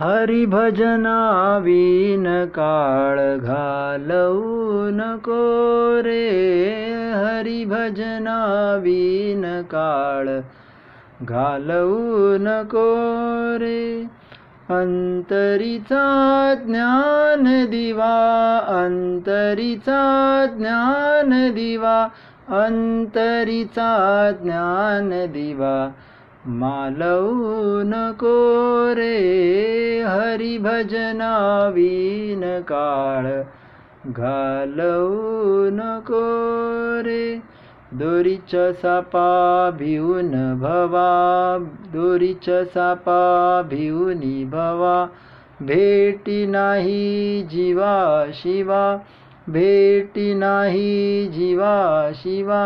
हरिभजनावीन काळ घालवू नको रे हरिभजनावीन काळ घालवू नको रे. अंतरीचा ज्ञान दिवा अंतरीचा ज्ञान दिवा अंतरीचा ज्ञान दिवा मालवू नको रे हरिभजनावीन काळ घालवू नको रे दोरीच्या सापा भिवून भवा दोरीच्या सापा भिवूनी भवा भेटी नाही जीवा शिवा भेटी नाही जीवा शिवा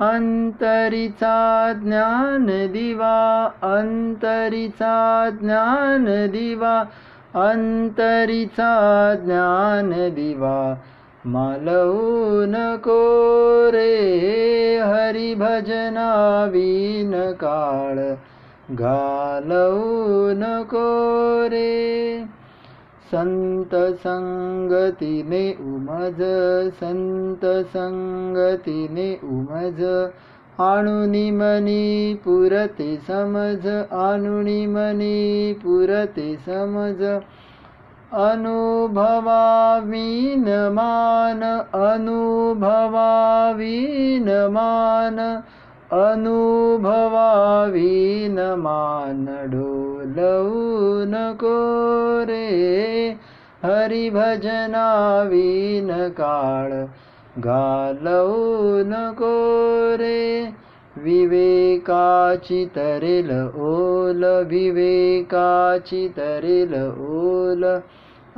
अंतरीचा ज्ञान दिवा अंतरीचा ज्ञान दिवा अंतरीचा ज्ञान दिवा मालवू नको रे हरिभजनावीन काळ घालवू नको रे संत संगतीने उमज संत संगतीने उमज। मनी पुरते समज मनी पुरते समज। अनुभवावीन मान अनुभवावीन मान अनुभवावीन मान ढोलवू नको रे हरिभजनावीन काळ घालवू नको रे विवेकाची तरेल ओल विवेकाची तरेल ओल।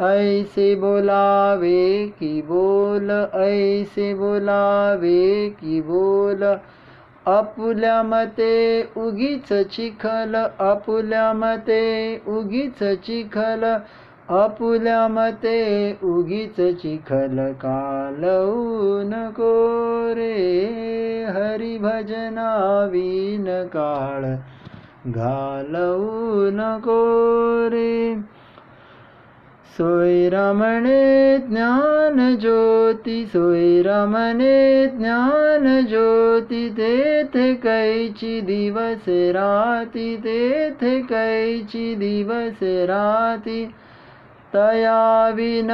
ऐसे बोलावे की बोल ऐसे बोलावे की बोल आपुल्या मते उगीच चिखल आपुल्या मते उगीच चिखल आपुल्या मते उगीच चिखल. कालवू नको रे हरिभजनावीन काळ घालवू नको रे सोयरामणे ज्ञान ज्योती सोयरामणे कैची दिवस राती तेथे कैची दिवस राती। तया विन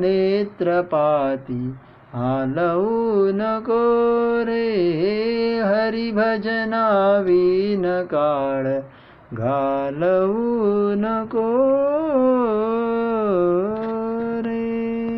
नेत्रपाती हालवू नको रे हरिभजनावीन काळ घालवू नको